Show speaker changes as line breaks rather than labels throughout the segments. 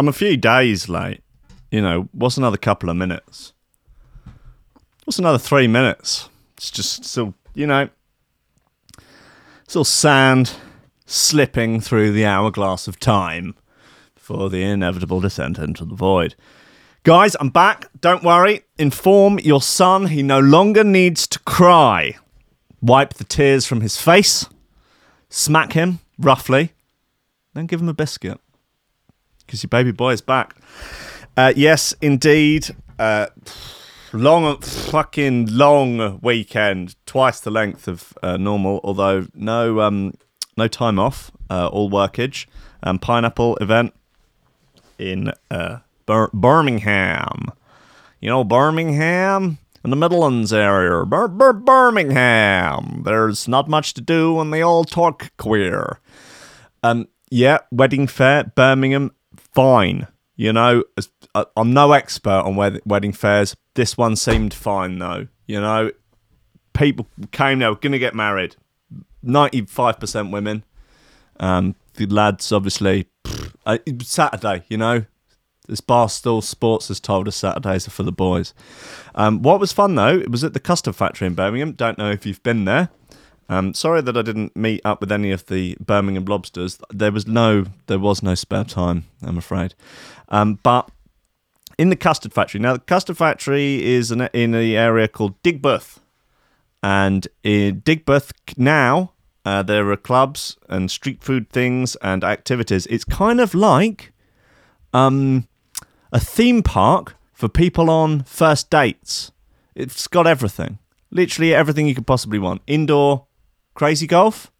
I'm a few days late. You know, what's another couple of minutes? What's another three minutes? It's just still, you know, still sand slipping through the hourglass of time before the inevitable descent into the void. Guys, I'm back. Don't worry. Inform your son he no longer needs to cry. Wipe the tears from his face. Smack him, roughly. Then give him a biscuit. Because your baby boy is back. Uh, yes, indeed. Uh, long, fucking long weekend. Twice the length of uh, normal, although no, um, no time off. Uh, all workage. Um, pineapple event in uh, Bir- Birmingham. You know, Birmingham? In the Midlands area. Bir- Bir- Birmingham. There's not much to do and they all talk queer. Um, yeah, wedding fair, Birmingham, fine. You know, I- I'm no expert on wed- wedding fairs. This one seemed fine, though. You know, people came there, going to get married. 95% women. Um, the lads, obviously, pfft, uh, Saturday, you know. As Barstool Sports has told us, Saturdays are for the boys. Um, what was fun though, it was at the Custard Factory in Birmingham. Don't know if you've been there. Um, sorry that I didn't meet up with any of the Birmingham lobsters. There was no, there was no spare time. I'm afraid. Um, but in the Custard Factory now, the Custard Factory is in, in the area called Digbeth, and in Digbeth now uh, there are clubs and street food things and activities. It's kind of like um, a theme park for people on first dates. It's got everything, literally everything you could possibly want. Indoor crazy golf,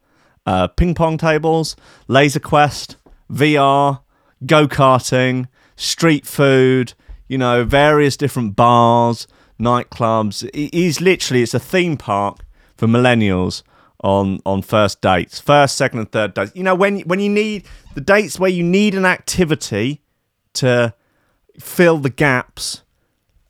uh, ping pong tables, laser quest, VR, go karting, street food. You know, various different bars, nightclubs. It is literally it's a theme park for millennials on on first dates, first, second, and third dates. You know, when when you need the dates where you need an activity to fill the gaps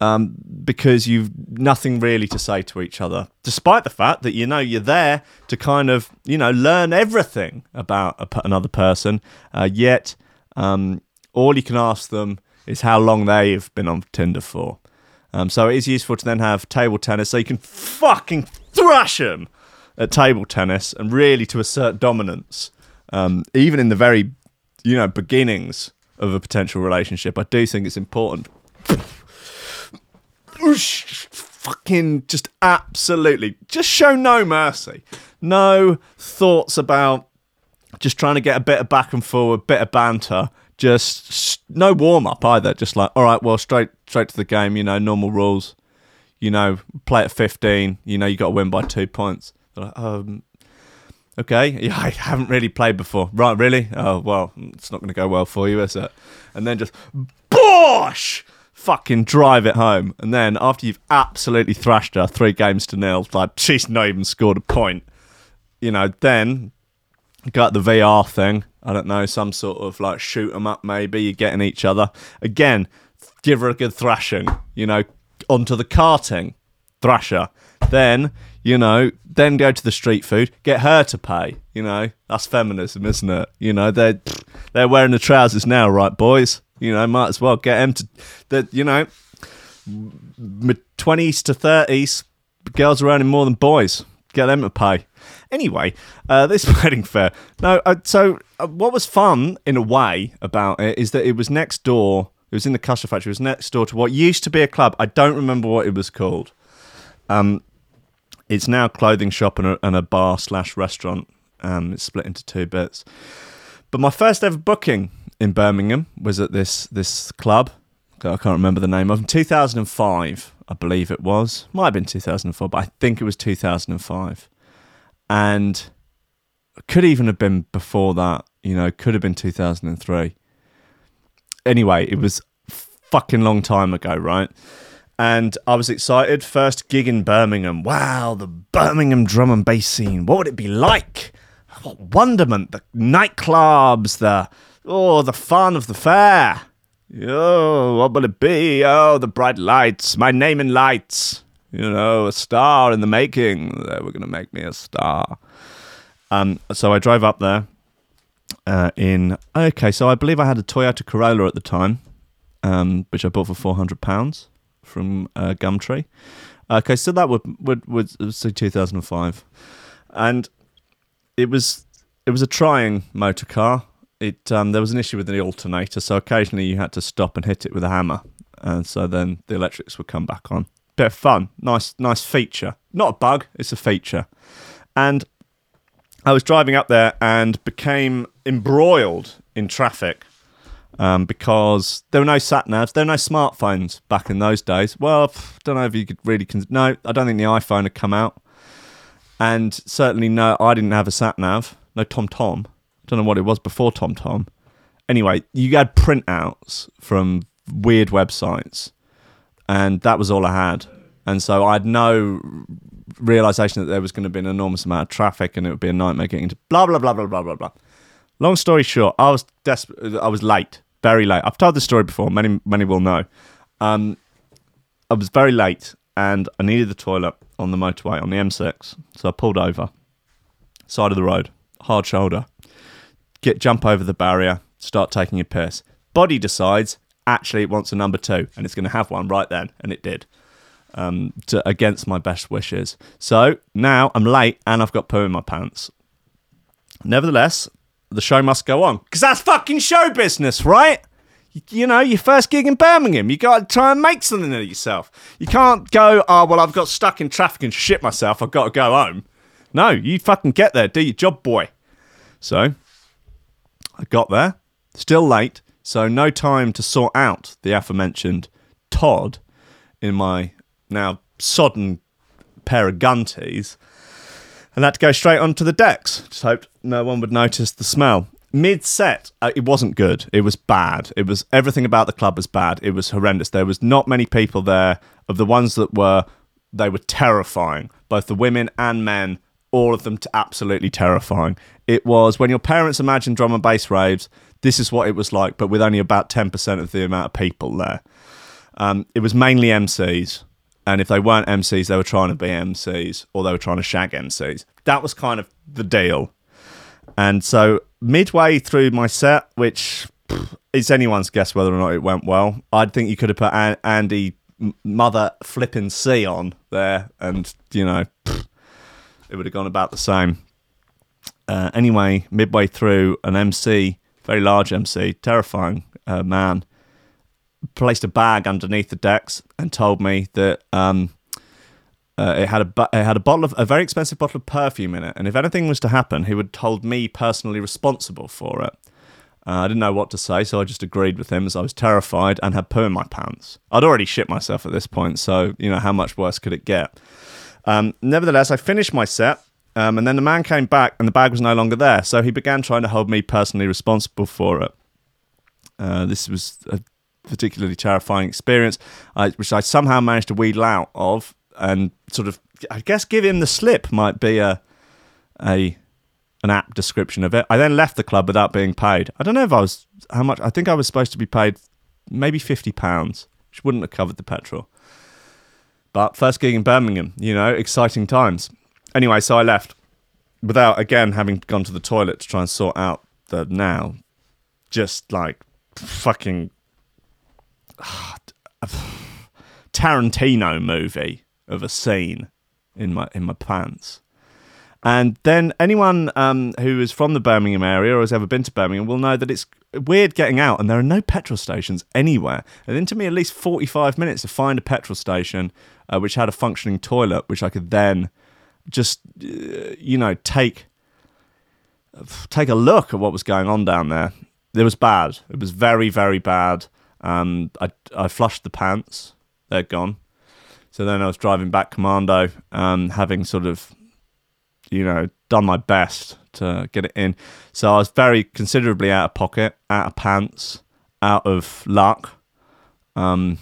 um, because you've nothing really to say to each other, despite the fact that you know you're there to kind of you know learn everything about a, another person. Uh, yet, um, all you can ask them is how long they've been on Tinder for. Um, so it is useful to then have table tennis, so you can fucking thrash them at table tennis and really to assert dominance, um, even in the very you know beginnings of a potential relationship. I do think it's important. Fucking just absolutely, just show no mercy, no thoughts about just trying to get a bit of back and forward, bit of banter. Just no warm up either. Just like, all right, well, straight straight to the game. You know, normal rules. You know, play at fifteen. You know, you got to win by two points. Like, um, okay, yeah, I haven't really played before. Right, really? Oh well, it's not going to go well for you, is it? And then just bosh, fucking drive it home. And then after you've absolutely thrashed her three games to nil, like she's not even scored a point. You know, then got the VR thing. I don't know, some sort of like shoot 'em up. Maybe you're getting each other again. Give her a good thrashing. You know, onto the karting thrasher. Then you know, then go to the street food. Get her to pay. You know, that's feminism, isn't it? You know, they're they're wearing the trousers now, right, boys? You know, might as well get them to. That you know, twenties to thirties, girls are earning more than boys. Get them to pay. Anyway, uh, this wedding fair. No, uh, so uh, what was fun in a way about it is that it was next door. It was in the custard factory. It was next door to what used to be a club. I don't remember what it was called. Um, it's now a clothing shop and a, and a bar slash restaurant. Um, it's split into two bits. But my first ever booking in Birmingham was at this this club. I can't remember the name of. In 2005, I believe it was. Might have been 2004, but I think it was 2005 and could even have been before that. You know, could have been 2003. Anyway, it was fucking long time ago, right? And I was excited. First gig in Birmingham. Wow, the Birmingham drum and bass scene. What would it be like? What wonderment! The nightclubs, the oh, the fun of the fair. Oh, what will it be? Oh, the bright lights. My name in lights you know, a star in the making. They were going to make me a star. Um, so I drove up there, uh, in okay, so I believe I had a Toyota Corolla at the time, um, which I bought for four hundred pounds from uh, Gumtree. Okay, so that would would would say two thousand and five, and it was it was a trying motor car. It um, there was an issue with the alternator, so occasionally you had to stop and hit it with a hammer, and so then the electrics would come back on. Bit of fun, nice nice feature. Not a bug, it's a feature, and I was driving up there and became embroiled in traffic um, because there were no sat navs, there were no smartphones back in those days. Well, I don't know if you could really. Con- no, I don't think the iPhone had come out, and certainly no, I didn't have a sat nav. No Tom Tom. Don't know what it was before Tom Tom. Anyway, you had printouts from weird websites, and that was all I had. And so I had no realization that there was going to be an enormous amount of traffic and it would be a nightmare getting to blah blah blah blah blah blah blah. Long story short, I was desperate. I was late, very late. I've told this story before. Many many will know. Um, I was very late and I needed the toilet on the motorway on the M6, so I pulled over, side of the road, hard shoulder, get jump over the barrier, start taking a piss. Body decides actually it wants a number two, and it's going to have one right then, and it did um, to, against my best wishes. So now I'm late and I've got poo in my pants. Nevertheless, the show must go on because that's fucking show business, right? You, you know, your first gig in Birmingham, you got to try and make something of yourself. You can't go, oh, well, I've got stuck in traffic and shit myself. I've got to go home. No, you fucking get there, do your job, boy. So I got there, still late, so no time to sort out the aforementioned Todd in my now sodden pair of gunties, and had to go straight onto the decks. Just hoped no one would notice the smell. Mid set, uh, it wasn't good. It was bad. It was everything about the club was bad. It was horrendous. There was not many people there. Of the ones that were, they were terrifying. Both the women and men, all of them t- absolutely terrifying. It was when your parents imagined drum and bass raves. This is what it was like, but with only about ten percent of the amount of people there. Um, it was mainly MCs and if they weren't MCs, they were trying to be MCs or they were trying to shag MCs. That was kind of the deal. And so midway through my set, which pff, is anyone's guess whether or not it went well, I think you could have put An- Andy Mother Flipping C on there, and you know, pff, it would have gone about the same. Uh, anyway, midway through, an MC, very large MC, terrifying uh, man, placed a bag underneath the decks and told me that um, uh, it had a it had a bottle of a very expensive bottle of perfume in it, and if anything was to happen, he would hold me personally responsible for it. Uh, I didn't know what to say, so I just agreed with him as I was terrified and had poo in my pants. I'd already shit myself at this point, so you know how much worse could it get? Um, nevertheless, I finished my set. Um, and then the man came back and the bag was no longer there. So he began trying to hold me personally responsible for it. Uh, this was a particularly terrifying experience, uh, which I somehow managed to wheedle out of, and sort of, I guess, give him the slip might be a a an apt description of it. I then left the club without being paid. I don't know if I was how much. I think I was supposed to be paid maybe fifty pounds, which wouldn't have covered the petrol. But first gig in Birmingham, you know, exciting times. Anyway, so I left without again having gone to the toilet to try and sort out the now just like fucking Tarantino movie of a scene in my in my pants. And then anyone um, who is from the Birmingham area or has ever been to Birmingham will know that it's weird getting out, and there are no petrol stations anywhere. And then to me, at least forty-five minutes to find a petrol station uh, which had a functioning toilet, which I could then just uh, you know take take a look at what was going on down there. It was bad. It was very very bad. Um, I I flushed the pants; they're gone. So then I was driving back commando, um, having sort of, you know, done my best to get it in. So I was very considerably out of pocket, out of pants, out of luck, um,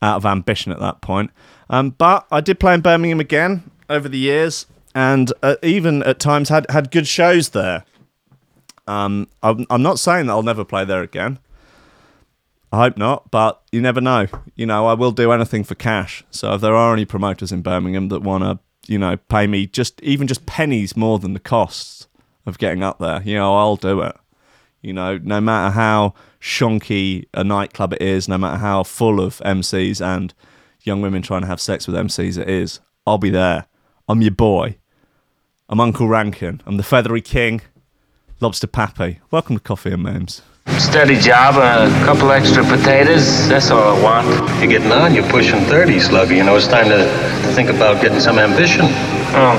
out of ambition at that point. Um, but I did play in Birmingham again over the years, and uh, even at times had had good shows there. Um, I'm, I'm not saying that I'll never play there again. I hope not, but you never know. You know, I will do anything for cash. So if there are any promoters in Birmingham that want to, you know, pay me just even just pennies more than the costs of getting up there. You know, I'll do it. You know, no matter how shonky a nightclub it is, no matter how full of MCs and young women trying to have sex with MCs it is, I'll be there. I'm your boy. I'm Uncle Rankin. I'm the feathery king. Lobster Pappy. Welcome to Coffee and Memes.
Steady job, a couple extra potatoes. That's all I want.
You're getting on. You're pushing 30, Slugger. You know, it's time to, to think about getting some ambition.
Oh,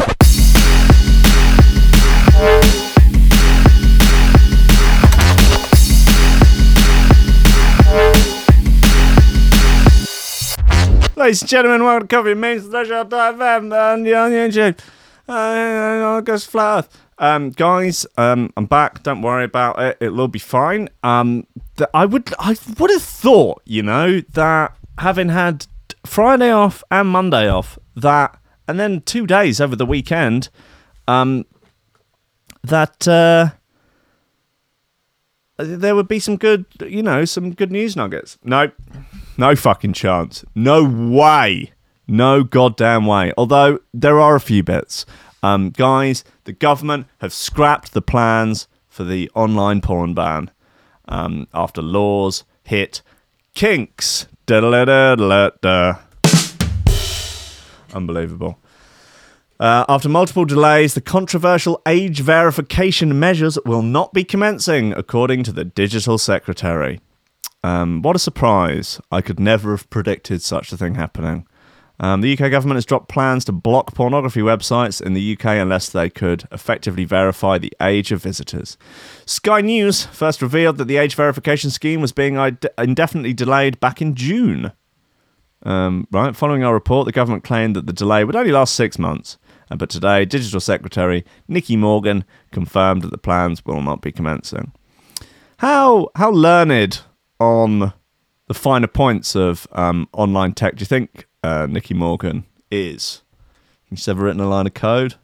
Ladies and gentlemen, welcome to Coffee and Memes, FM, and on YouTube. Uh, goes flat. Um, guys, um, I'm back. Don't worry about it. It'll be fine. Um, th- I would, I would have thought, you know, that having had Friday off and Monday off, that, and then two days over the weekend, um, that uh, there would be some good, you know, some good news nuggets. No, no fucking chance. No way. No goddamn way. Although there are a few bits. Um, guys, the government have scrapped the plans for the online porn ban um, after laws hit kinks. Unbelievable. Uh, after multiple delays, the controversial age verification measures will not be commencing, according to the digital secretary. Um, what a surprise. I could never have predicted such a thing happening. Um, the UK government has dropped plans to block pornography websites in the UK unless they could effectively verify the age of visitors. Sky News first revealed that the age verification scheme was being indefinitely delayed back in June. Um, right, following our report, the government claimed that the delay would only last six months. Uh, but today, Digital Secretary Nicky Morgan confirmed that the plans will not be commencing. How how learned on the finer points of um, online tech do you think uh, Nicky Morgan is? He's ever written a line of code?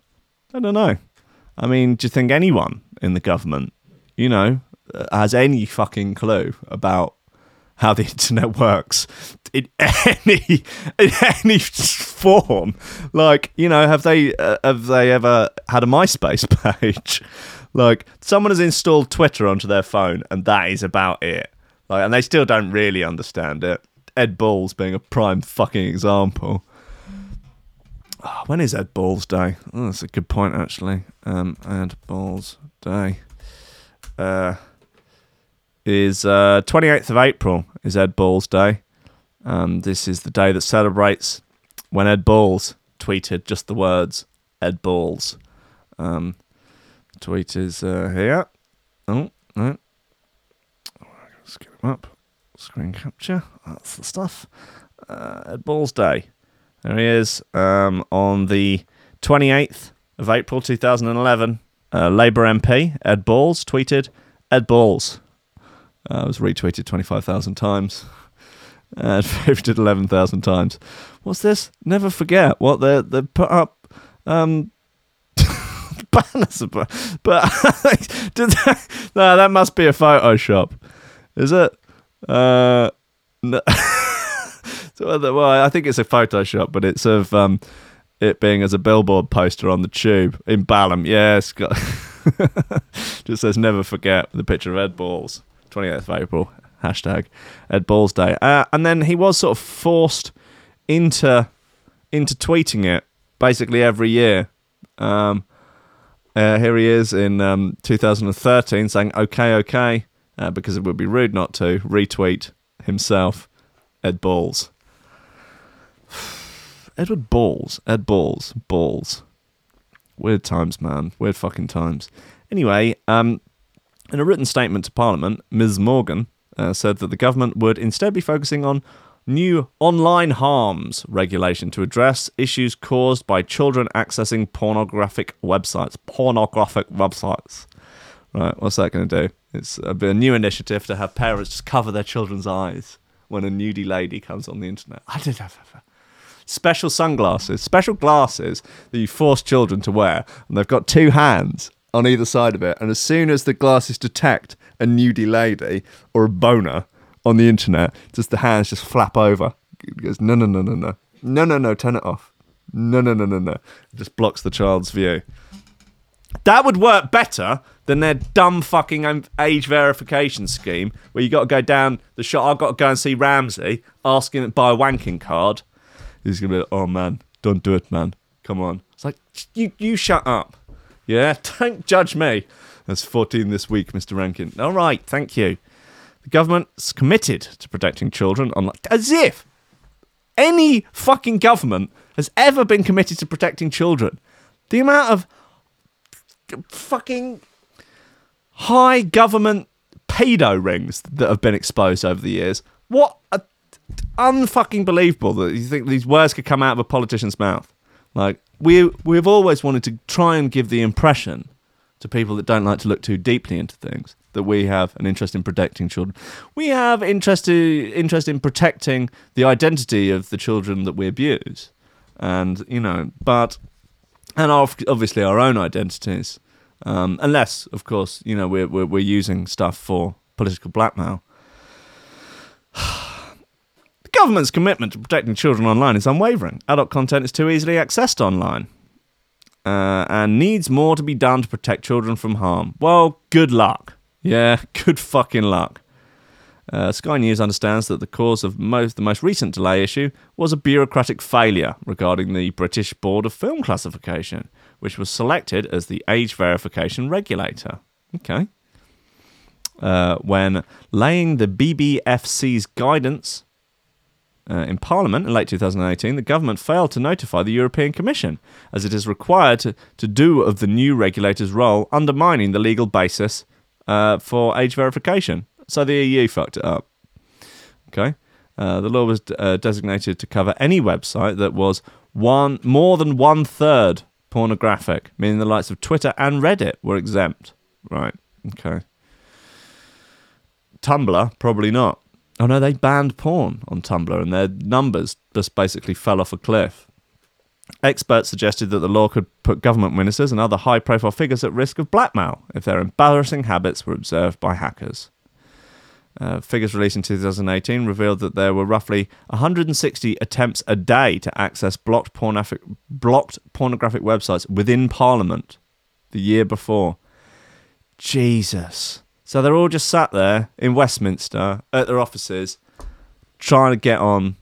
I don't know. I mean, do you think anyone in the government, you know, uh, has any fucking clue about how the internet works in any in any form? Like, you know, have they uh, have they ever had a MySpace page? like, someone has installed Twitter onto their phone, and that is about it. Like, and they still don't really understand it. Ed Balls being a prime fucking example. Oh, when is Ed Balls Day? Oh, that's a good point, actually. Um, Ed Balls Day uh, is uh, 28th of April. Is Ed Balls Day? Um, this is the day that celebrates when Ed Balls tweeted just the words Ed Balls. Um, tweet is uh, here. Oh, up. Screen capture. That's the stuff. Uh, Ed Balls Day. There he is um, on the 28th of April 2011. Uh, Labour MP Ed Balls tweeted, Ed Balls. Uh, was retweeted 25,000 times. And favorited 11,000 times. What's this? Never forget what they they put up um, banners. But that, no, that must be a Photoshop. Is it? Uh, no. well, I think it's a Photoshop, but it's of um, it being as a billboard poster on the tube in Balham. Yes, yeah, just says never forget the picture of Ed Balls, 28th of April, hashtag Ed Balls Day. Uh, and then he was sort of forced into into tweeting it basically every year. Um, uh, here he is in um, 2013 saying, okay, okay uh, because it would be rude not to retweet himself, Ed Balls. Edward Balls, Ed Balls, Balls. Weird times, man. Weird fucking times. Anyway, um, in a written statement to Parliament, Ms. Morgan uh, said that the government would instead be focusing on new online harms regulation to address issues caused by children accessing pornographic websites. Pornographic websites. Right, what's that going to do? It's a, bit a new initiative to have parents just cover their children's eyes when a nudie lady comes on the internet. I don't know. Special sunglasses, special glasses that you force children to wear, and they've got two hands on either side of it. And as soon as the glasses detect a nudie lady or a boner on the internet, just the hands just flap over. It goes, no, no, no, no, no. No, no, no, turn it off. No, no, no, no, no. It just blocks the child's view. That would work better than their dumb fucking um, age verification scheme where you got to go down the shop. I've got to go and see Ramsey asking to buy a wanking card. He's going to be like, oh man, don't do it, man. Come on. It's like, you, you shut up. Yeah, don't judge me. That's 14 this week, Mr. Rankin. All right, thank you. The government's committed to protecting children online. As if any fucking government has ever been committed to protecting children. The amount of fucking high government pedo rings that have been exposed over the years. What a unfucking believable that you think these words could come out of a politician's mouth. Like we we've always wanted to try and give the impression to people that don't like to look too deeply into things that we have an interest in protecting children. We have interest interest in protecting the identity of the children that we abuse, and you know, but and obviously our own identities, um, unless of course you know we're, we're we're using stuff for political blackmail. The government's commitment to protecting children online is unwavering. Adult content is too easily accessed online uh, and needs more to be done to protect children from harm. Well, good luck. Yeah, good fucking luck. Uh, Sky News understands that the cause of most the most recent delay issue was a bureaucratic failure regarding the British Board of Film Classification, which was selected as the age verification regulator. Okay. Uh, when laying the BBFC's guidance uh, in Parliament in late 2018, the government failed to notify the European Commission, as it is required to, to do of the new regulator's role, undermining the legal basis uh, for age verification. So the EU fucked it up. Okay. Uh, the law was uh, designated to cover any website that was one more than one third pornographic, meaning the likes of Twitter and Reddit were exempt. Right. Okay. Tumblr, probably not. Oh no, they banned porn on Tumblr and their numbers just basically fell off a cliff. Experts suggested that the law could put government ministers and other high profile figures at risk of blackmail if their embarrassing habits were observed by hackers. Uh, figures released in 2018 revealed that there were roughly 160 attempts a day to access blocked pornographic, blocked pornographic websites within Parliament the year before. Jesus. So they're all just sat there in Westminster at their offices, trying to get on,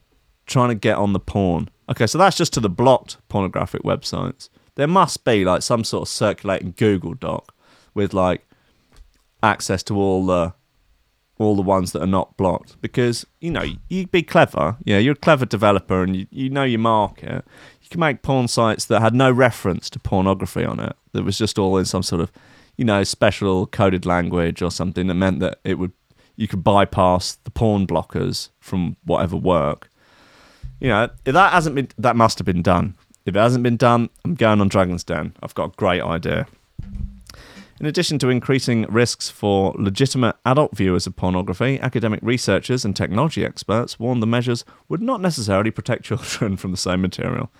trying to get on the porn. Okay, so that's just to the blocked pornographic websites. There must be like some sort of circulating Google Doc with like access to all the all the ones that are not blocked because you know you'd be clever. Yeah, you're a clever developer and you, you know your market. You can make porn sites that had no reference to pornography on it. That was just all in some sort of you know, special coded language or something that meant that it would you could bypass the porn blockers from whatever work. You know, if that hasn't been that must have been done. If it hasn't been done, I'm going on Dragon's Den. I've got a great idea. In addition to increasing risks for legitimate adult viewers of pornography, academic researchers and technology experts warned the measures would not necessarily protect children from the same material.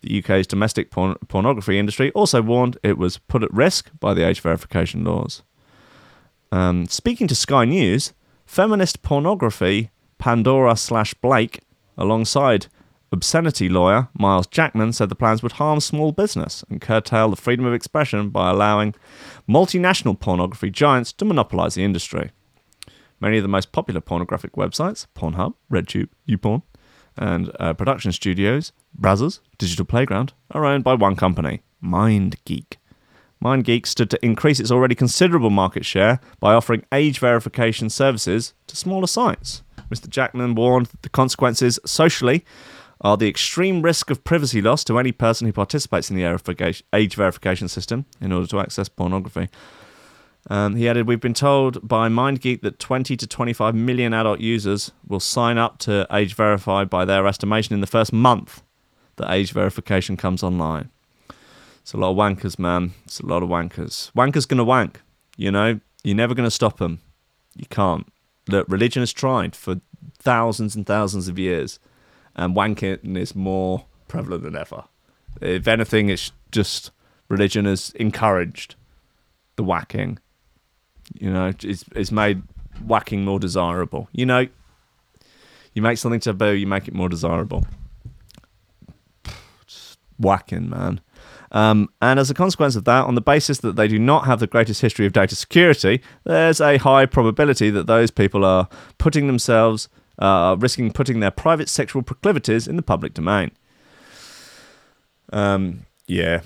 The UK's domestic porn- pornography industry also warned it was put at risk by the age verification laws. Um, speaking to Sky News, feminist pornography Pandora slash Blake, alongside obscenity lawyer Myles Jackman, said the plans would harm small business and curtail the freedom of expression by allowing multinational pornography giants to monopolise the industry. Many of the most popular pornographic websites, Pornhub, RedTube, YouPorn, and uh, production studios, Brazzers, Digital Playground, are owned by one company, MindGeek. MindGeek stood to increase its already considerable market share by offering age verification services to smaller sites. Mr. Jackman warned that the consequences socially are the extreme risk of privacy loss to any person who participates in the age verification system in order to access pornography. Um, he added, We've been told by MindGeek that 20 to 25 million adult users will sign up to Age Verify by their estimation in the first month that age verification comes online. It's a lot of wankers, man. It's a lot of wankers. Wankers gonna wank, you know? You're never gonna stop them. You can't. Look, religion has tried for thousands and thousands of years, and wanking is more prevalent than ever. If anything, it's just religion has encouraged the whacking. You know, it's, it's made whacking more desirable. You know, you make something taboo, you make it more desirable. Just whacking, man. Um, and as a consequence of that, on the basis that they do not have the greatest history of data security, there's a high probability that those people are putting themselves, uh, risking putting their private sexual proclivities in the public domain. Um, yeah,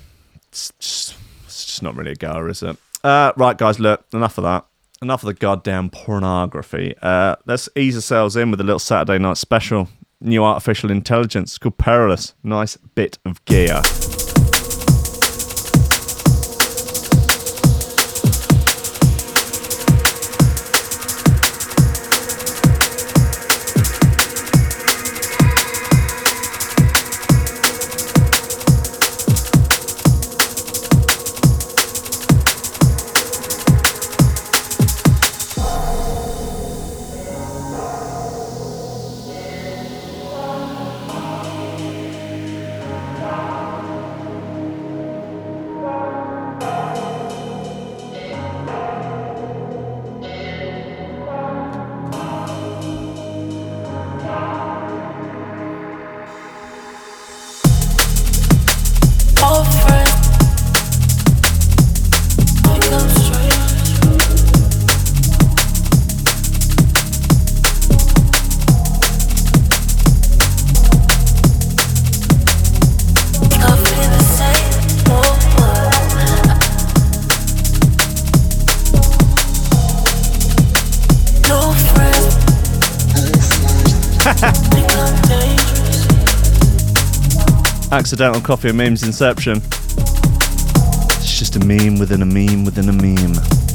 it's just, it's just not really a goer, is it? Uh, right, guys, look, enough of that. Enough of the goddamn pornography. Uh, let's ease ourselves in with a little Saturday night special. New artificial intelligence called Perilous. Nice bit of gear. Accidental coffee memes inception. It's just a meme within a meme within a meme.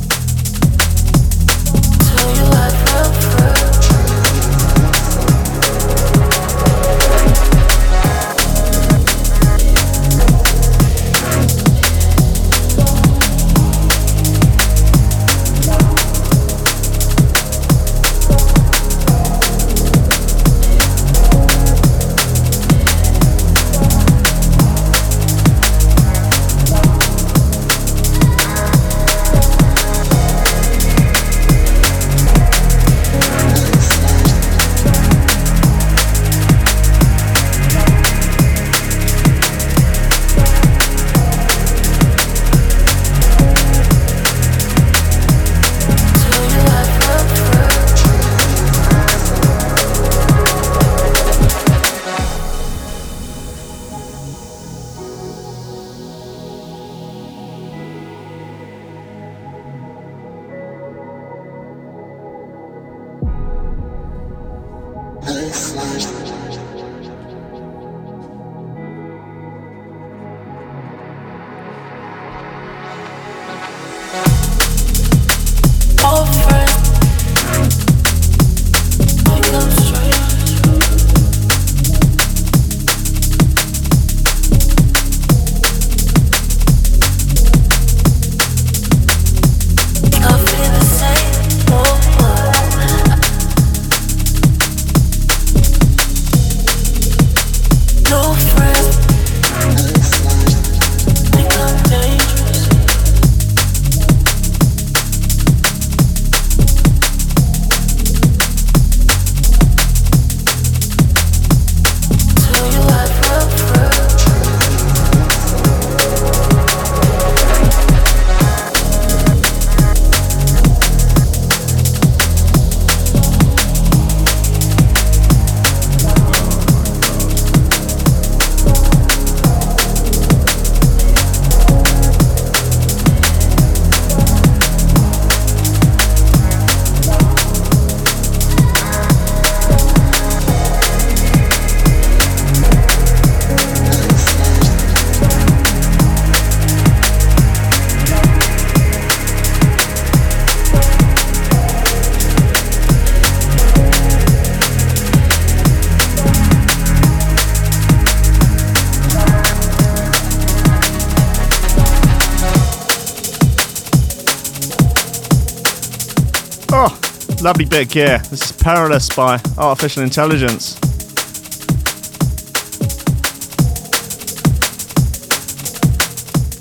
Lovely bit of gear. This is Perilous by Artificial Intelligence.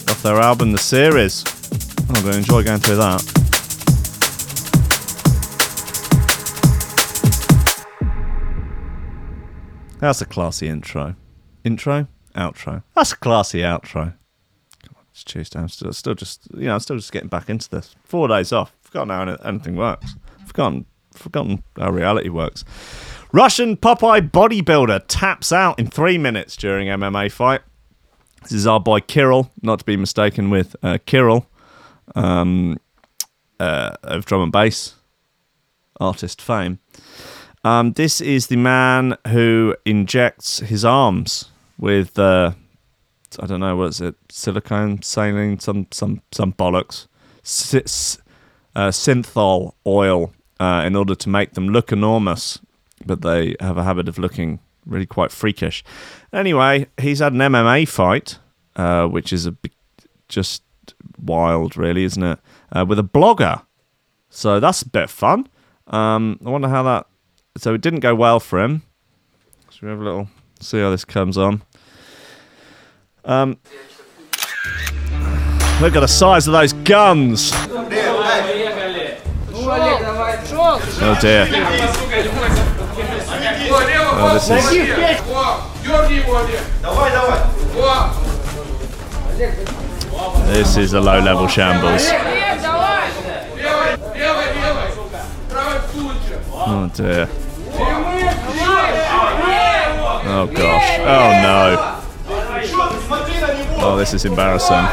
Off their album The Series. I'm going to enjoy going through that. That's a classy intro. Intro? Outro. That's a classy outro. It's Tuesday. I'm still, still just, you know, I'm still just getting back into this. Four days off. Forgotten how anything works. Forgotten, forgotten how reality works. Russian Popeye bodybuilder taps out in three minutes during MMA fight. This is our boy Kirill, not to be mistaken with uh, Kirill um, uh, of drum and bass artist fame. Um, this is the man who injects his arms with uh, I don't know what is it silicone saline some some some bollocks S- uh, synthol oil uh, in order to make them look enormous, but they have a habit of looking really quite freakish. Anyway, he's had an MMA fight, uh, which is just wild, really, isn't it? Uh, with a blogger, so that's a bit of fun. Um, I wonder how that so it didn't go well for him. Should we have a little see how this comes on? Um, look at the size of those guns. Oh dear. Oh, this is. This is a low level shambles. Oh dear. Oh gosh. Oh no. Oh, this is embarrassing.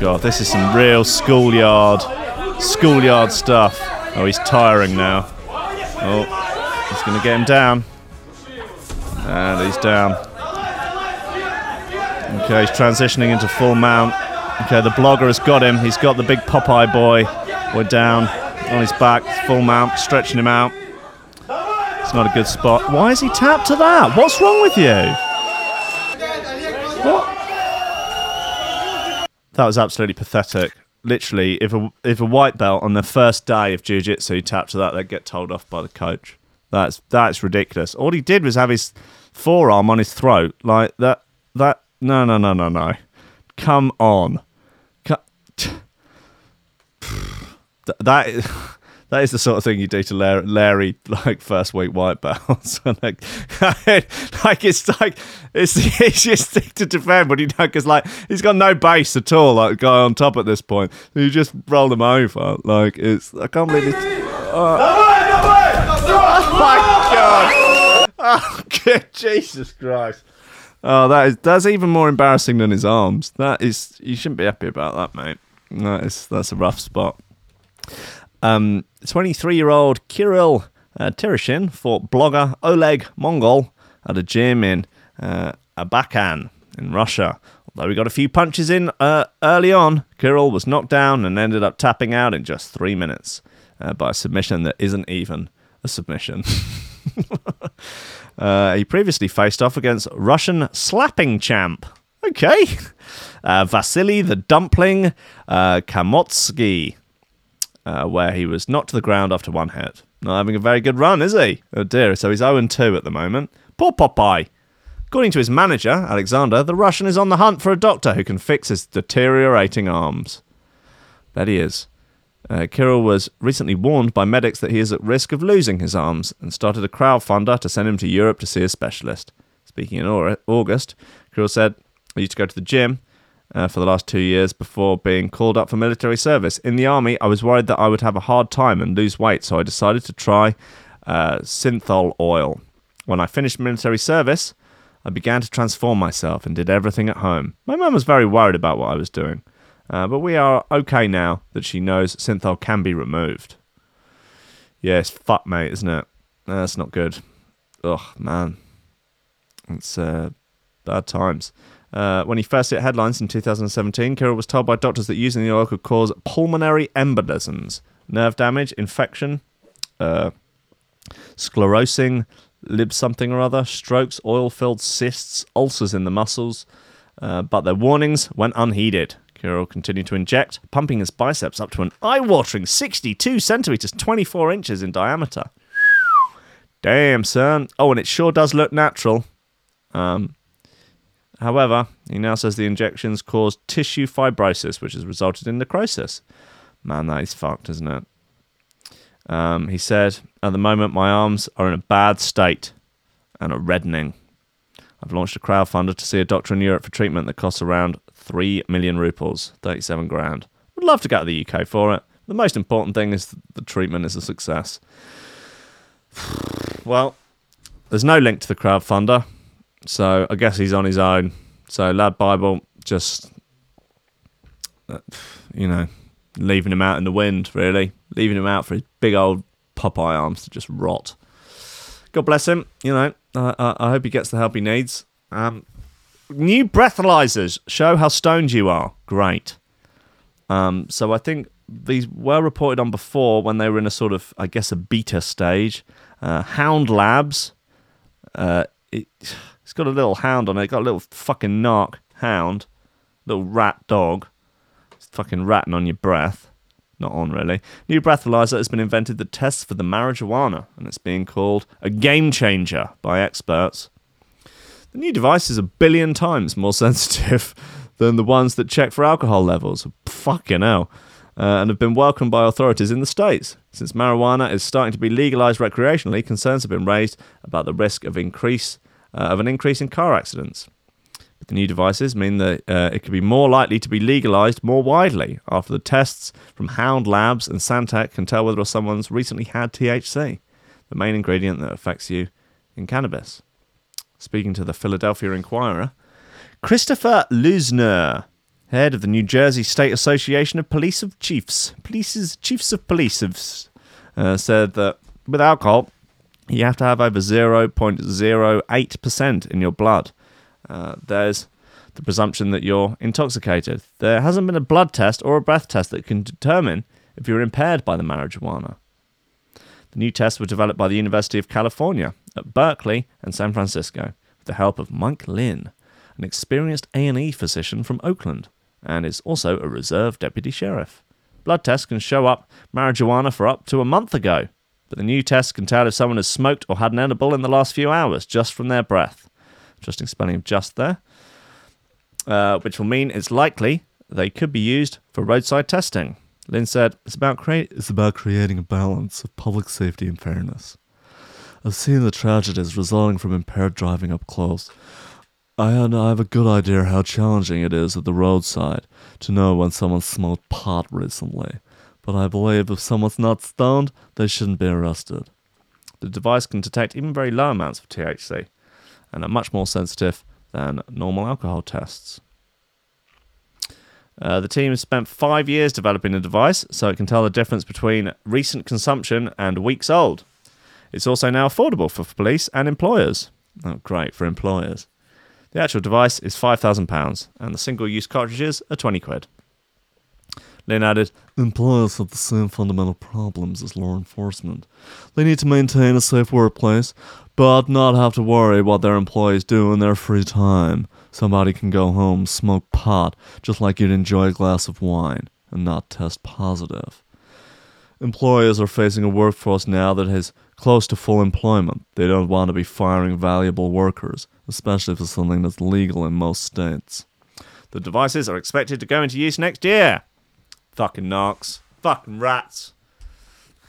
God, this is some real schoolyard, schoolyard stuff. Oh, he's tiring now. Oh, he's going to get him down. And he's down. Okay, he's transitioning into full mount. Okay, the blogger has got him. He's got the big Popeye boy. We're down on his back, full mount, stretching him out. It's not a good spot. Why is he tapped to that? What's wrong with you? That was absolutely pathetic. Literally, if a if a white belt on the first day of jiu-jitsu tapped to that, they'd get told off by the coach. That's that's ridiculous. All he did was have his forearm on his throat, like that. That no no no no no. Come on. that is, that is the sort of thing you do to Larry, Larry like first week white belts. like, like it's like it's the easiest thing to defend, but you know, because like he's got no base at all. Like guy on top at this point, you just roll him over. Like it's I can't believe it. oh my god! Oh good Jesus Christ! Oh, that is that's even more embarrassing than his arms. That is you shouldn't be happy about that, mate. That is that's a rough spot. Um, 23-year-old Kirill uh, Tereshin fought blogger Oleg Mongol at a gym in uh, Abakan in Russia. Although he got a few punches in uh, early on, Kirill was knocked down and ended up tapping out in just three minutes uh, by a submission that isn't even a submission. Uh, he previously faced off against Russian slapping champ. Okay. Uh, Vasily the Dumpling uh, Kamotsky, uh, where he was knocked to the ground after one hit. Not having a very good run, is he? Oh dear. So he's 0 2 at the moment. Poor Popeye. According to his manager, Alexander, the Russian is on the hunt for a doctor who can fix his deteriorating arms. Bet he is. Uh, Kirill was recently warned by medics that he is at risk of losing his arms and started a crowdfunder to send him to Europe to see a specialist. Speaking in August, Kirill said, I used to go to the gym uh, for the last two years before being called up for military service. In the army, I was worried that I would have a hard time and lose weight, so I decided to try uh, synthol oil. When I finished military service, I began to transform myself and did everything at home. My mum was very worried about what I was doing. Uh, but we are okay now that she knows synthol can be removed. Yes, fuck, mate, isn't it? That's not good. Ugh, man. It's uh, bad times. Uh, when he first hit headlines in 2017, Kirill was told by doctors that using the oil could cause pulmonary embolisms, nerve damage, infection, uh, sclerosing, lib something or other, strokes, oil filled cysts, ulcers in the muscles. Uh, but their warnings went unheeded. Kirill continued to inject, pumping his biceps up to an eye watering 62 centimeters, 24 inches in diameter. Damn, son. Oh, and it sure does look natural. Um, however, he now says the injections caused tissue fibrosis, which has resulted in necrosis. Man, that is fucked, isn't it? Um, he said, At the moment, my arms are in a bad state and are reddening. I've launched a crowdfunder to see a doctor in Europe for treatment that costs around 3 million rupees, 37 grand. Would love to go to the UK for it. The most important thing is the treatment is a success. Well, there's no link to the crowdfunder, so I guess he's on his own. So, Lad Bible just, uh, you know, leaving him out in the wind, really. Leaving him out for his big old Popeye arms to just rot. God bless him. You know, I, I, hope he gets the help he needs. Um, new breathalyzers show how stoned you are. Great. Um, so I think these were reported on before when they were in a sort of, I guess, a beta stage. Uh, Hound Labs. Uh, it, it's got a little hound on it. It's got a little fucking narc hound, little rat dog. It's fucking ratting on your breath. Not on really. New breathalyzer has been invented that tests for the marijuana, and it's being called a game changer by experts. The new device is a billion times more sensitive than the ones that check for alcohol levels. Fucking hell. Uh, and have been welcomed by authorities in the States. Since marijuana is starting to be legalized recreationally, concerns have been raised about the risk of increase uh, of an increase in car accidents. But the new devices mean that uh, it could be more likely to be legalized more widely after the tests from Hound Labs and SannTek can tell whether someone's recently had THC, the main ingredient that affects you in cannabis. Speaking to the Philadelphia Inquirer, Christopher Leusner, head of the New Jersey State Association of Police of Chiefs, Police's Chiefs of Police, have, uh, said that with alcohol, you have to have over 0.08% in your blood. Uh, there's the presumption that you're intoxicated. There hasn't been a blood test or a breath test that can determine if you're impaired by the marijuana. The new tests were developed by the University of California at Berkeley and San Francisco with the help of Mike Lynn, an experienced A&E physician from Oakland, and is also a reserve deputy sheriff. Blood tests can show up marijuana for up to a month ago, but the new test can tell if someone has smoked or had an edible in the last few hours just from their breath. Interesting spelling of just there. Uh, which will mean it's likely they could be used for roadside testing. Lynn said, "It's about create it's about creating a balance of public safety and fairness. I've seen the tragedies resulting from impaired driving up close. I I have a good idea how challenging it is at the roadside to know when someone smoked pot recently. But I believe if someone's not stoned, they shouldn't be arrested. The device can detect even very low amounts of THC and are much more sensitive than normal alcohol tests. Uh, the team has spent five years developing the device so it can tell the difference between recent consumption and weeks old. It's also now affordable for police and employers. Oh, great for employers. The actual device is £5,000 and the single use cartridges are 20 quid. Lynn added, Employers have the same fundamental problems as law enforcement. They need to maintain a safe workplace, but not have to worry what their employees do in their free time. Somebody can go home, smoke pot, just like you'd enjoy a glass of wine, and not test positive. Employers are facing a workforce now that is close to full employment. They don't want to be firing valuable workers, especially for something that's legal in most states. The devices are expected to go into use next year. Fucking narcs. Fucking rats.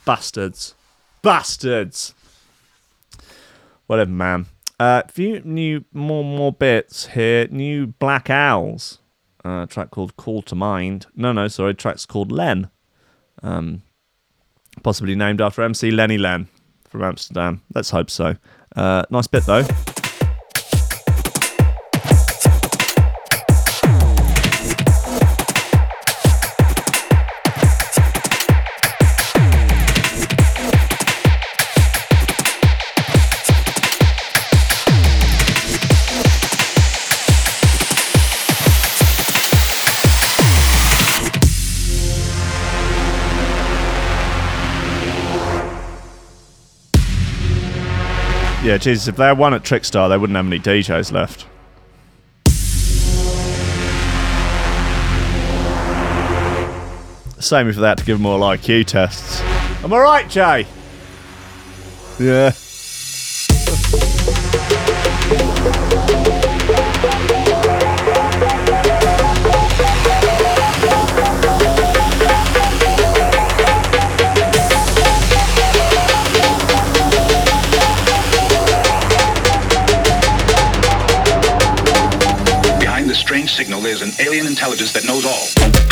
Bastards. Bastards. Whatever, man. Uh, few new, more, more bits here. New Black Owls. Uh, track called Call to Mind. No, no, sorry. Track's called Len. Um, possibly named after MC Lenny Len from Amsterdam. Let's hope so. Uh, nice bit, though. Yeah, Jesus, if they had one at Trickstar, they wouldn't have any DJs left. Same if they had to give them all IQ tests. Am I right, Jay? Yeah.
Alien intelligence that knows all.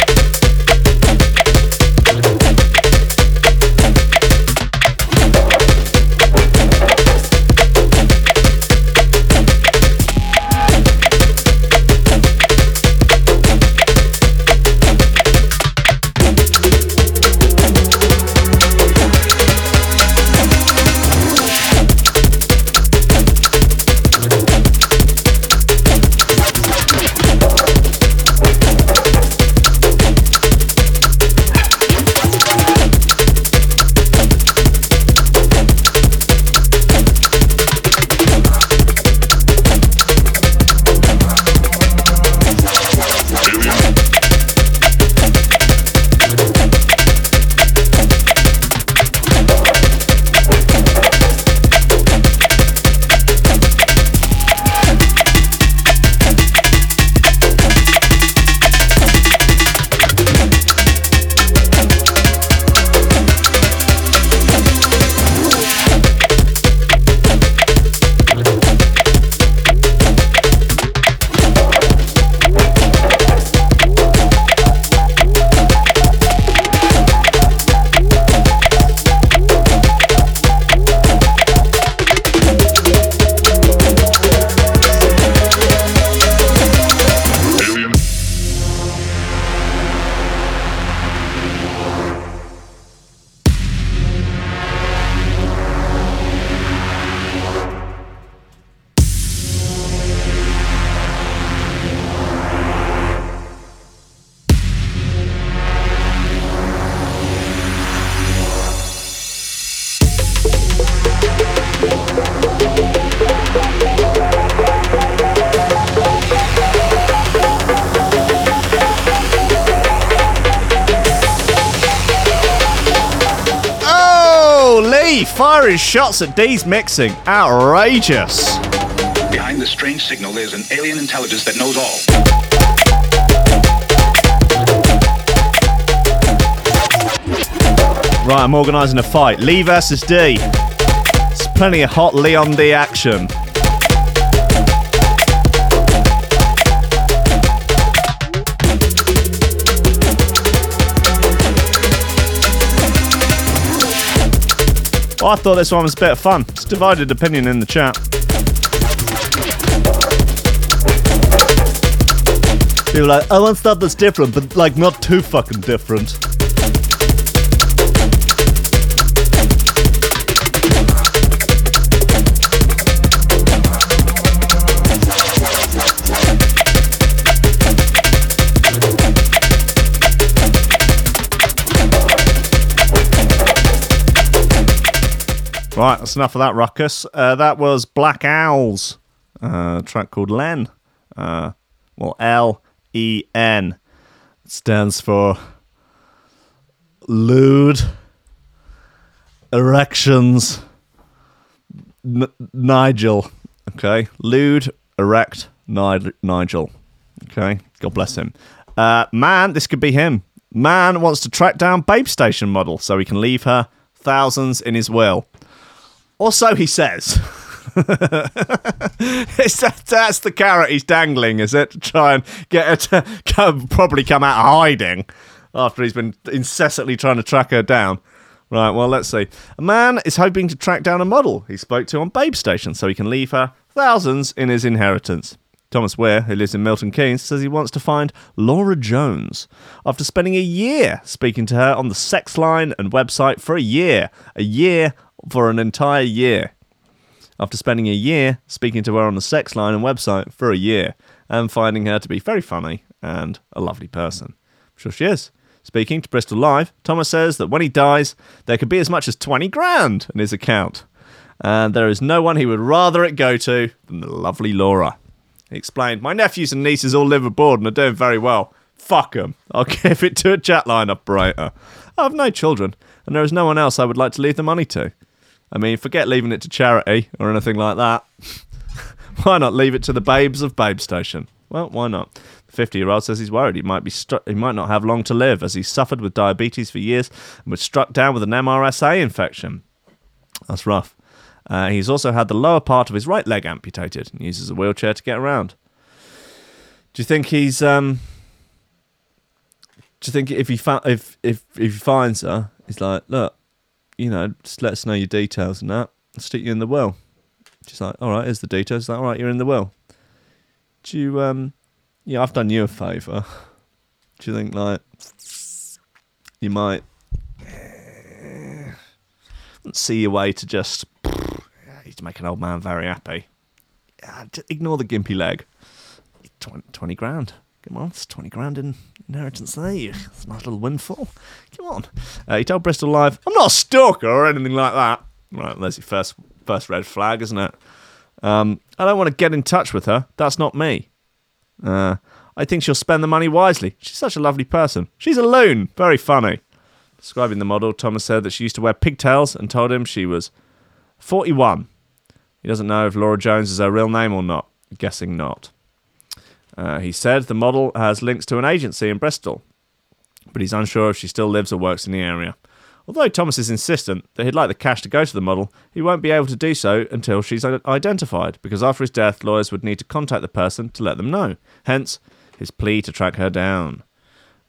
Firing shots at D's mixing. Outrageous.
Behind the strange signal, there's an alien intelligence that knows all.
Right, I'm organising a fight. Lee versus D. It's plenty of hot Leon D action. I thought this one was a bit of fun. It's divided opinion in the chat. People are like, oh, I want stuff that's different, but like not too fucking different. Right, that's enough of that ruckus. Uh, that was Black Owls, uh, track called Len. Uh, well, L E N stands for lewd erections. N- Nigel. Okay, lewd erect Ni- Nigel. Okay, God bless him. Uh, man, this could be him. Man wants to track down Babe Station model so he can leave her thousands in his will. Or so he says. That, that's the carrot he's dangling, is it? To try and get her to come, probably come out of hiding after he's been incessantly trying to track her down. Right, well, let's see. A man is hoping to track down a model he spoke to on Babe Station so he can leave her thousands in his inheritance. Thomas Ware, who lives in Milton Keynes, says he wants to find Laura Jones after spending a year speaking to her on the sex line and website for a year. A year for an entire year. After spending a year speaking to her on the sex line and website for a year and finding her to be very funny and a lovely person. I'm sure she is. Speaking to Bristol Live, Thomas says that when he dies, there could be as much as 20 grand in his account. And there is no one he would rather it go to than the lovely Laura. He explained, My nephews and nieces all live abroad and are doing very well. Fuck 'em. I'll give it to a chat line operator. I have no children, and there is no one else I would like to leave the money to. I mean, forget leaving it to charity or anything like that. why not leave it to the babes of Babe Station? Well, why not? The 50 year old says he's worried he might be stru- he might not have long to live as he suffered with diabetes for years and was struck down with an MRSA infection. That's rough. Uh, he's also had the lower part of his right leg amputated and uses a wheelchair to get around. Do you think he's um? Do you think if he fa- if if if he finds her, he's like, look, you know, just let us know your details and that. I'll stick you in the well. She's like, all right, here's the details. He's like, all right, you're in the well. Do you um? Yeah, I've done you a favour. Do you think like you might see your way to just to make an old man very happy? Just ignore the gimpy leg. 20, 20 grand. Come on, it's 20 grand in inheritance there. It's a nice little windfall. Come on. Uh, he told Bristol Live, I'm not a stalker or anything like that. Right, there's your first, first red flag, isn't it? Um, I don't want to get in touch with her. That's not me. Uh, I think she'll spend the money wisely. She's such a lovely person. She's a loon. Very funny. Describing the model, Thomas said that she used to wear pigtails and told him she was 41. He doesn't know if Laura Jones is her real name or not. Guessing not. Uh, he said the model has links to an agency in Bristol, but he's unsure if she still lives or works in the area. Although Thomas is insistent that he'd like the cash to go to the model, he won't be able to do so until she's identified, because after his death, lawyers would need to contact the person to let them know. Hence, his plea to track her down.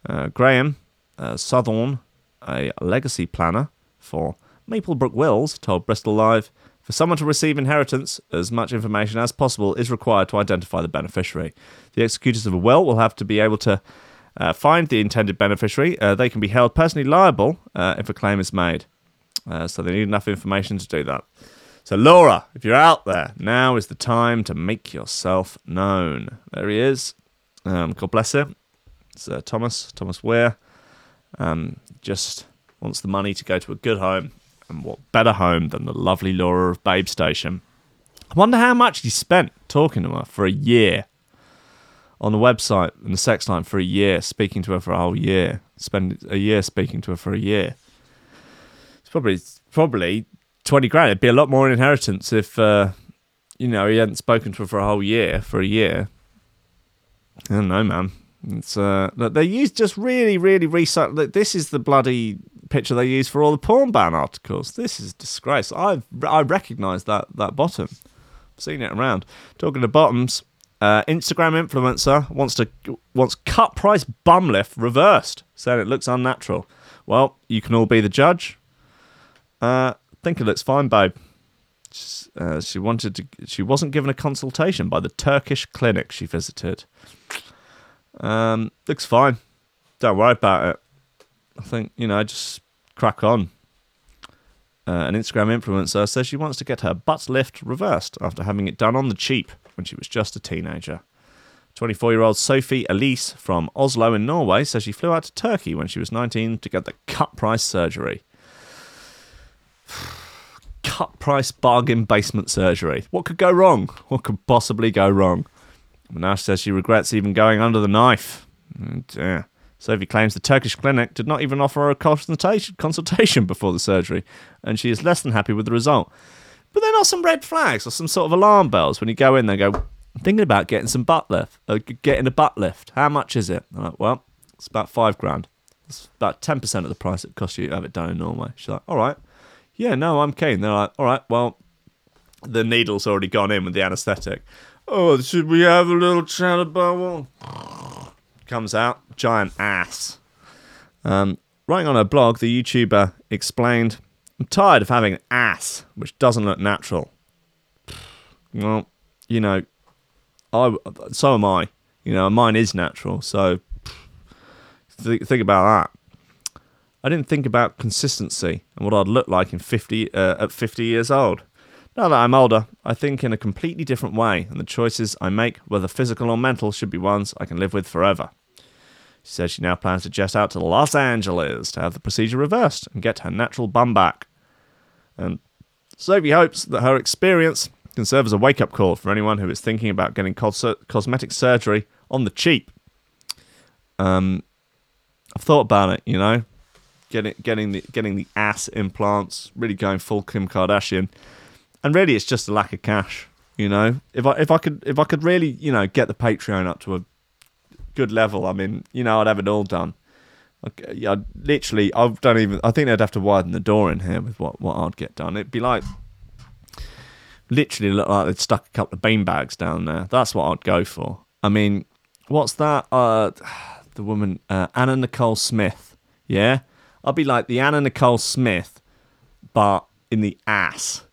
Uh, Graham uh, Southorn, a legacy planner for Maplebrook Wills, told Bristol Live for someone to receive inheritance, as much information as possible is required to identify the beneficiary. The executors of a will will have to be able to uh, find the intended beneficiary. Uh, they can be held personally liable uh, if a claim is made. Uh, so they need enough information to do that. So, Laura, if you're out there, now is the time to make yourself known. There he is. Um, God bless him. It's uh, Thomas, Thomas Weir. Um, just wants the money to go to a good home. And what better home than the lovely Laura of Babe Station? I wonder how much he spent talking to her for a year on the website and the sex line for a year, speaking to her for a whole year, spend a year speaking to her for a year. It's probably probably twenty grand. It'd be a lot more in inheritance if uh, you know he hadn't spoken to her for a whole year. For a year, I don't know, man. It's uh, they use just really, really recycle. This is the bloody picture they use for all the porn ban articles. This is disgrace. I've, I recognise that that bottom. I've seen it around. Talking to bottoms, uh, Instagram influencer wants to wants cut price bum lift reversed, saying it looks unnatural. Well, you can all be the judge. Uh, think it looks fine, babe. Uh, she wanted to. She wasn't given a consultation by the Turkish clinic she visited. Um, looks fine. Don't worry about it. I think you know, I just crack on. Uh, an Instagram influencer says she wants to get her butt lift reversed after having it done on the cheap when she was just a teenager. 24 year old Sophie Elise from Oslo in Norway says she flew out to Turkey when she was 19 to get the cut price surgery. cut price bargain basement surgery. What could go wrong? What could possibly go wrong? Now she says she regrets even going under the knife. Yeah. Sophie claims the Turkish clinic did not even offer her a consultation, before the surgery, and she is less than happy with the result. But there are some red flags or some sort of alarm bells when you go in there go, I'm thinking about getting some butt lift, uh, getting a butt lift. How much is it? I'm like, well, it's about five grand. It's about 10% of the price it costs you to have it done in Norway. She's like, all right. Yeah, no, I'm keen. They're like, all right, well, the needle's already gone in with the anaesthetic. Oh, should we have a little chat about what? Comes out, giant ass. Um, writing on her blog, the YouTuber explained, I'm tired of having an ass which doesn't look natural. Well, you know, I so am I. You know, mine is natural. So th- think about that. I didn't think about consistency and what I'd look like in 50 uh, at 50 years old. Now that I'm older, I think in a completely different way, and the choices I make, whether physical or mental, should be ones I can live with forever. She says she now plans to jet out to Los Angeles to have the procedure reversed and get her natural bum back. And Sophie hopes that her experience can serve as a wake up call for anyone who is thinking about getting cos- cosmetic surgery on the cheap. Um, I've thought about it, you know, getting getting the getting the ass implants, really going full Kim Kardashian, and really it's just a lack of cash. You know, if I if I could if I could really you know get the Patreon up to a good level, I mean, you know, I'd have it all done. Like, yeah, literally, I don't even. I think they'd have to widen the door in here with what what I'd get done. It'd be like literally look like they'd stuck a couple of bean bags down there. That's what I'd go for. I mean, what's that? Uh, the woman uh, Anna Nicole Smith. Yeah, I'd be like the Anna Nicole Smith, but in the ass.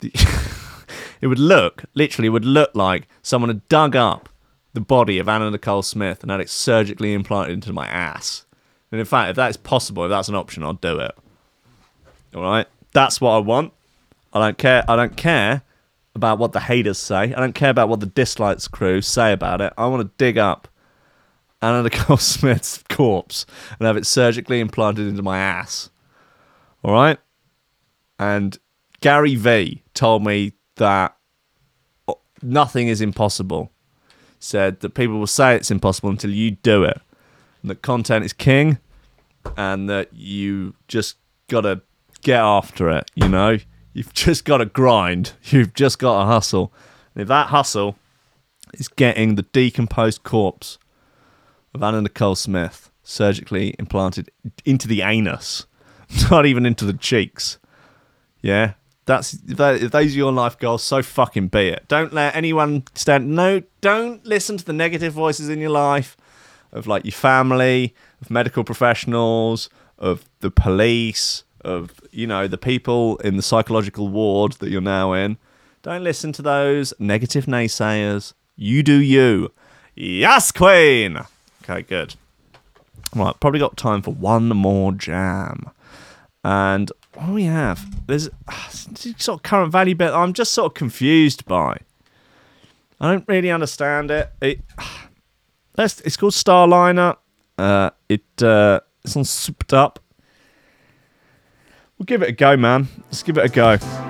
The it would look literally it would look like someone had dug up the body of Anna Nicole Smith and had it surgically implanted into my ass. And in fact, if that's possible, if that's an option, I'll do it. All right, that's what I want. I don't care. I don't care about what the haters say. I don't care about what the dislikes crew say about it. I want to dig up Anna Nicole Smith's corpse and have it surgically implanted into my ass. All right, and Gary V told me that uh, nothing is impossible. Said that people will say it's impossible until you do it. And that content is king and that you just gotta get after it, you know? You've just gotta grind. You've just gotta hustle. And if that hustle is getting the decomposed corpse of Anna Nicole Smith surgically implanted into the anus, not even into the cheeks. Yeah, that's that, if those are your life goals. So fucking be it. Don't let anyone stand. No, don't listen to the negative voices in your life of like your family, of medical professionals, of the police, of you know the people in the psychological ward that you're now in. Don't listen to those negative naysayers. You do you. Yes, Queen. Okay, good. Right, probably got time for one more jam. And what do we have? There's uh, sort of current value bit I'm just sort of confused by. I don't really understand it. It that's it's called Starliner. Uh, it uh, it's on Souped Up. We'll give it a go, man. Let's give it a go.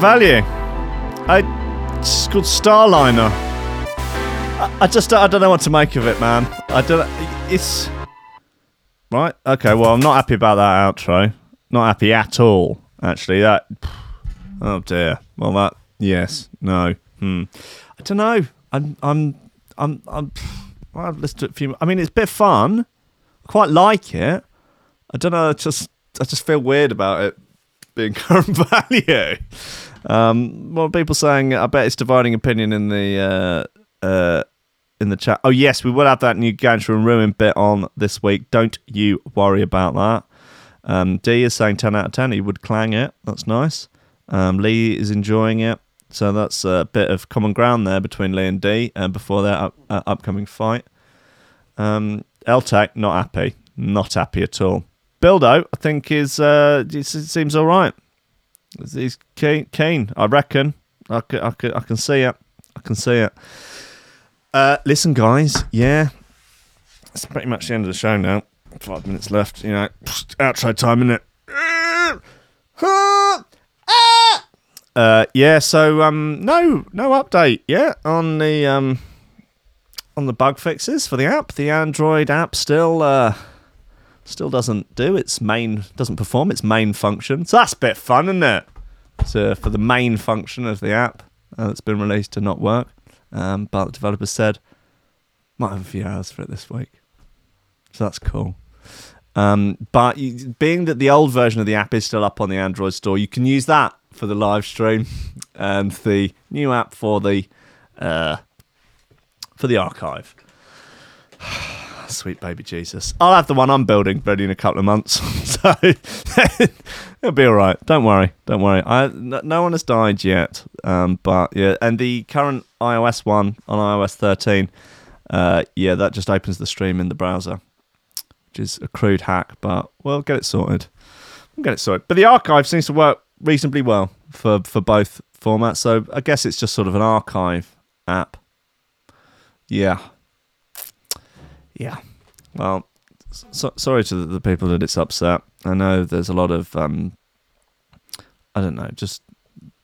Value. I, it's called Starliner. I, I just I don't know what to make of it, man. I don't. It's right. Okay. Well, I'm not happy about that outro. Not happy at all. Actually, that. Oh dear. Well, that. Yes. No. Hmm. I don't know. I'm. I'm. I'm. I'm. I've listened to a few. I mean, it's a bit fun. I quite like it. I don't know. I just. I just feel weird about it being current value. Um, are people saying? I bet it's dividing opinion in the uh, uh, in the chat. Oh yes, we will have that new Gantry and Ruin bit on this week. Don't you worry about that. Um, D is saying ten out of ten. He would clang it. That's nice. Um, Lee is enjoying it. So that's a bit of common ground there between Lee and D uh, before their up, uh, upcoming fight. Um, Eltec not happy, not happy at all. Bildo, I think is uh, seems all right. He's keen, keen I reckon. I can, I, can, I can see it. I can see it. Uh, listen, guys. Yeah, it's pretty much the end of the show now. Five minutes left. You know, outro time, isn't it? Uh, yeah. So um, no, no update yet on the um, on the bug fixes for the app. The Android app still uh, still doesn't do its main doesn't perform its main function. So that's a bit fun, isn't it? So for the main function of the app uh, that's been released to not work. Um, but the developers said might have a few hours for it this week, so that's cool. Um, but you, being that the old version of the app is still up on the Android store, you can use that for the live stream and the new app for the uh, for the archive. Sweet baby Jesus. I'll have the one I'm building ready in a couple of months. so it'll be all right. Don't worry. Don't worry. I, no, no one has died yet. Um, but yeah, and the current iOS one on iOS 13, uh, yeah, that just opens the stream in the browser, which is a crude hack, but we'll get it sorted. We'll get it sorted. But the archive seems to work reasonably well for, for both formats. So I guess it's just sort of an archive app. Yeah, yeah. Well, so, sorry to the, people that it's upset. I know there's a lot of, um, I don't know, just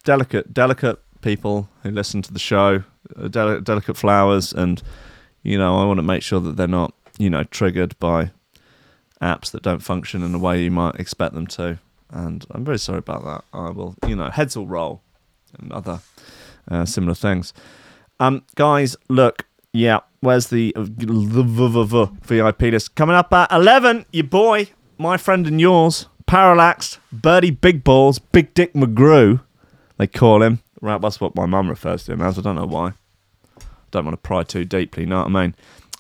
delicate, delicate people who listen to the show, uh, deli- delicate flowers, and you know, I want to make sure that they're not, you know, triggered by apps that don't function in the way you might expect them to. And I'm very sorry about that. I will, you know, heads will roll and other uh, similar things. Um, guys, look, yeah, where's the, uh, VIP list? Coming up at 11, your boy, my friend and yours, Parallax, Birdie Big Balls, Big Dick McGrew, they call him. Right, that's what my mum refers to him as. I don't know why. Don't want to pry too deeply, you know what I mean?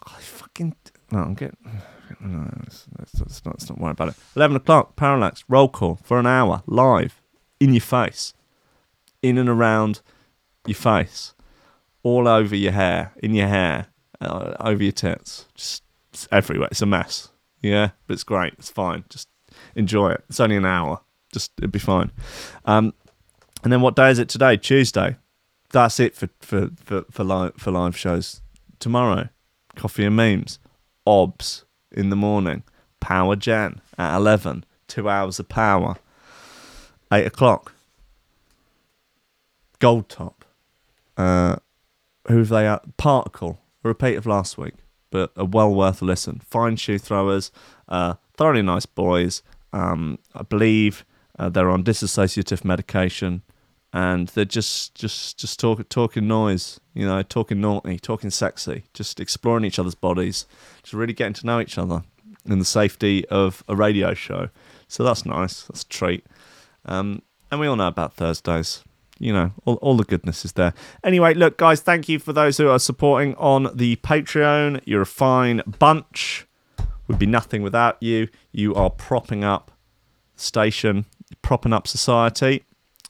I fucking. No, I'm getting. No, let's, let's, not, let's not worry about it. 11 o'clock, Parallax, roll call for an hour, live, in your face, in and around your face all over your hair, in your hair, uh, over your tits, just, everywhere. It's a mess. Yeah, but it's great. It's fine. Just enjoy it. It's only an hour. Just it'd be fine. Um, and then what day is it today? Tuesday. That's it for for for for live for live shows. Tomorrow, coffee and memes, obs in the morning, power gen at eleven. Two hours of power. Eight o'clock. Gold top. Uh, who they at? Particle, a repeat of last week, but a well worth a listen. Fine shoe throwers, uh, thoroughly nice boys. Um, I believe uh, they're on disassociative medication, and they're just just just talk, talking noise, you know, talking naughty, talking sexy, just exploring each other's bodies, just really getting to know each other in the safety of a radio show. So that's nice. That's a treat. Um, and we all know about Thursdays you know, all, all the goodness is there. Anyway, look, guys, thank you for those who are supporting on the Patreon. You're a fine bunch. Would be nothing without you. You are propping up station, propping up society.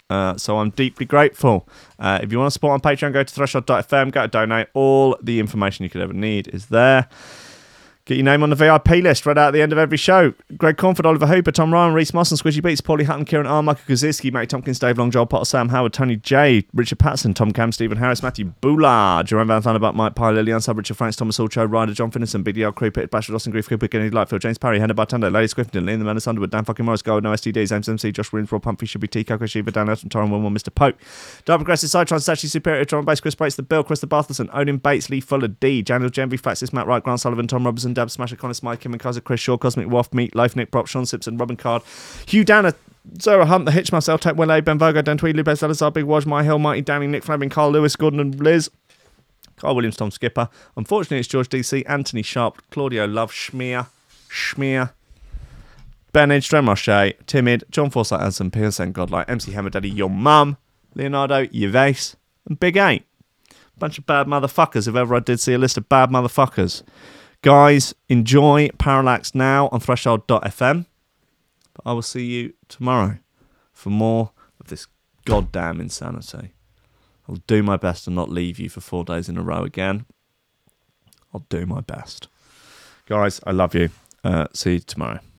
Uh, so I'm deeply grateful. Uh, if you want to support on Patreon, go to threshold.fm, go to donate. All the information you could ever need is there. Get your name on the VIP list right out at the end of every show. Greg Conford, Oliver Hooper, Tom Ryan, Reese Moss and Squishy Beats, Paulie Hutton, Kieran R, Michael Kaczynski, Matty Tompkins, Dave Long, Joel Potter, Sam Howard, Tony J, Richard Patson, Tom Cam, Stephen Harris, Matthew Boulard, Jerome Van Thunderbuck, Mike Pye, Lillian Sub, Richard Franks, Thomas Alcho, Ryder, John Finnison, Big DL Crew, Peter Bashford, Austin Grief, Cooper, Kennedy Lightfield, James Parry, Henry Bartender, Lady Squifton, Liam the of Underwood, Dan fucking Morris, Gold, No STDs, James MC, Josh Rob Pumphrey, Should Be T, Coco Shiva, Dan Elton, Torren Wilmore, Mr. Pope, Dark Progressive, Cytron, Sachi Superior, Tron Bass, Chris Bates, The Bill, Chris the Barthelson, Odin Bates, Lee Fuller, D, Daniel Genvy, Faxis, Matt Wright, Grant Sullivan, Tom Robertson, Dab Smasher, Connor Smythe, Kim and Kaiser, Chris Shaw, Cosmic Waft, Meat, Life, Nick Prop, Sean Simpson, Robin Card, Hugh Danner, Zara Hunt, The Hitch, myself, Tech Welle, Ben Vogo, Dan Tweed, Lubez, Salazar, Big Waj, My Hill, Mighty Danny, Nick Fleming, Carl Lewis, Gordon and Liz, Carl Williams, Tom Skipper. Unfortunately, it's George DC, Anthony Sharp, Claudio Love, Schmear, Schmear, Ben Edge, Roche, Timid, John Forsyth, Anson, Pearson, Godlike, MC Hammer Daddy, Your Mum, Leonardo, Yves, and Big Eight. Bunch of bad motherfuckers, if ever I did see a list of bad motherfuckers. Guys, enjoy Parallax now on threshold.fm. But I will see you tomorrow for more of this goddamn insanity. I'll do my best to not leave you for four days in a row again. I'll do my best. Guys, I love you. Uh, see you tomorrow.